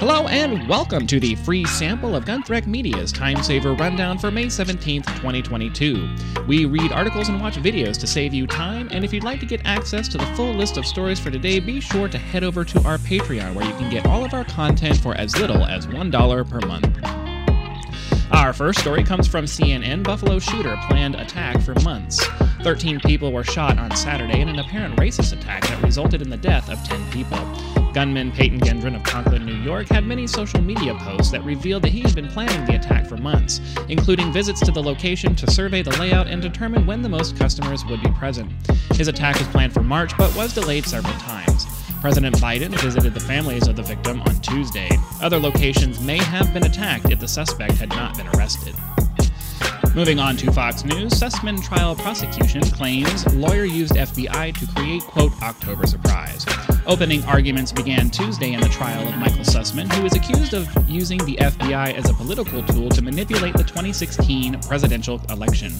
Hello and welcome to the free sample of Gunthreck Media's Time Saver Rundown for May 17th, 2022. We read articles and watch videos to save you time, and if you'd like to get access to the full list of stories for today, be sure to head over to our Patreon where you can get all of our content for as little as $1 per month. Our first story comes from CNN Buffalo shooter planned attack for months. 13 people were shot on Saturday in an apparent racist attack that resulted in the death of 10 people. Gunman Payton Gendron of Conklin, New York, had many social media posts that revealed that he had been planning the attack for months, including visits to the location to survey the layout and determine when the most customers would be present. His attack was planned for March but was delayed several times. President Biden visited the families of the victim on Tuesday. Other locations may have been attacked if the suspect had not been arrested. Moving on to Fox News, Sussmann trial prosecution claims lawyer used FBI to create, quote, October surprise. Opening arguments began Tuesday in the trial of Michael Sussmann, who is accused of using the FBI as a political tool to manipulate the 2016 presidential election.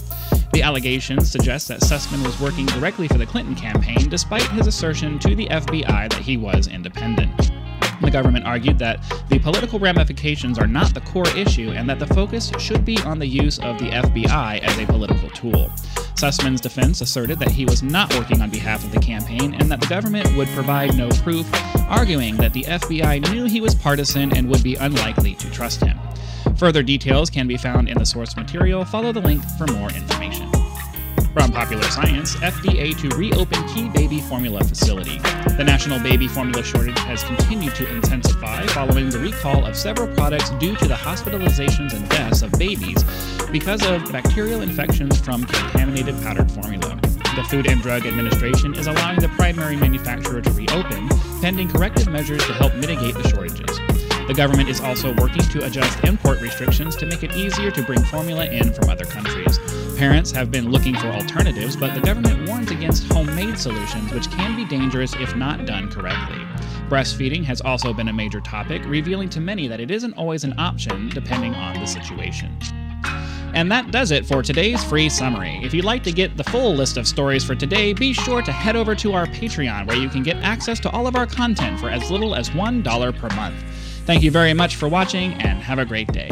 The allegations suggest that Sussmann was working directly for the Clinton campaign despite his assertion to the FBI that he was independent. The government argued that the political ramifications are not the core issue and that the focus should be on the use of the FBI as a political tool. Sussmann's defense asserted that he was not working on behalf of the campaign and that the government would provide no proof, arguing that the FBI knew he was partisan and would be unlikely to trust him. Further details can be found in the source material. Follow the link for more information. From Popular Science, FDA to reopen key baby formula facility. The national baby formula shortage has continued to intensify following the recall of several products due to the hospitalizations and deaths of babies because of bacterial infections from contaminated powdered formula. The Food and Drug Administration is allowing the primary manufacturer to reopen, pending corrective measures to help mitigate the shortages. The government is also working to adjust import restrictions to make it easier to bring formula in from other countries. Parents have been looking for alternatives, but the government warns against homemade solutions, which can be dangerous if not done correctly. Breastfeeding has also been a major topic, revealing to many that it isn't always an option depending on the situation. And that does it for today's free summary. If you'd like to get the full list of stories for today, be sure to head over to our Patreon where you can get access to all of our content for as little as $1 per month. Thank you very much for watching and have a great day.